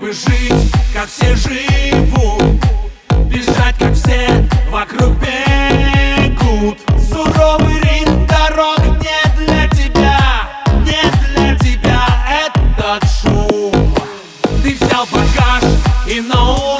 бы жить, как все живут Бежать, как все вокруг бегут. Суровый ритм дорог не для тебя Не для тебя этот шум. Ты взял багаж и на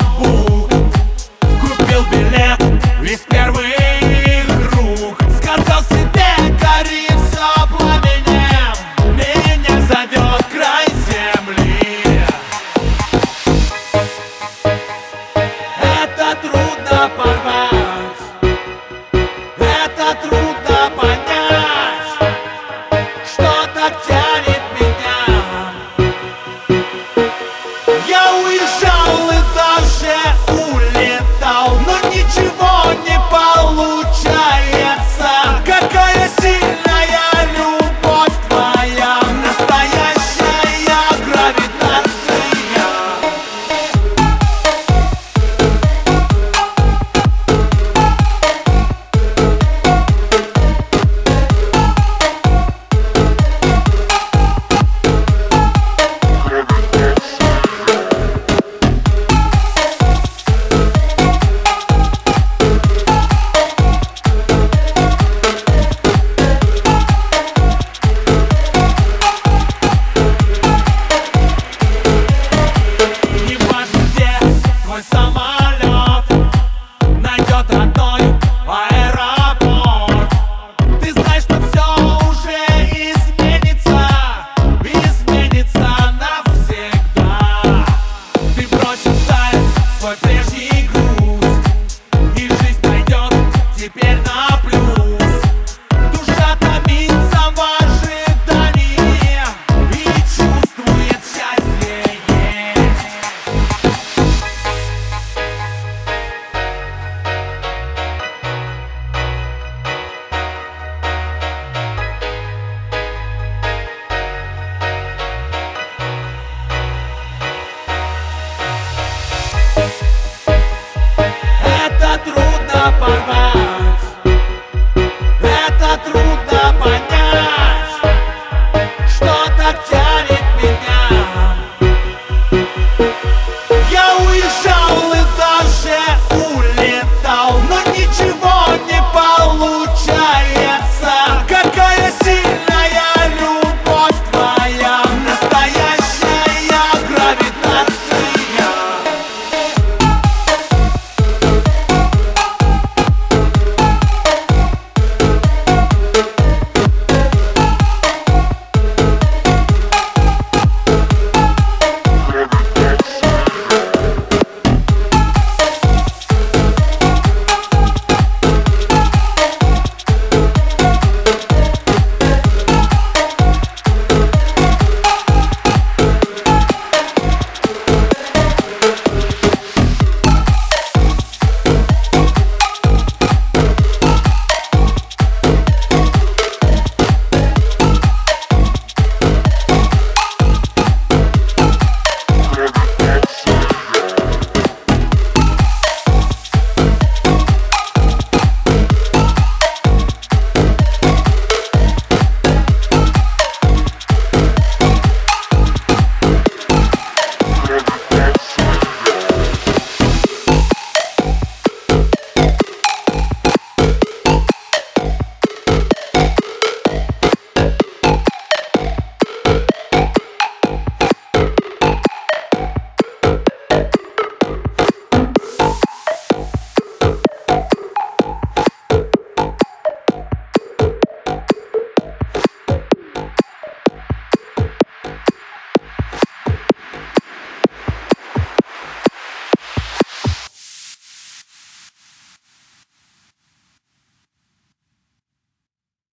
путь И жизнь пойдет теперь на плюс.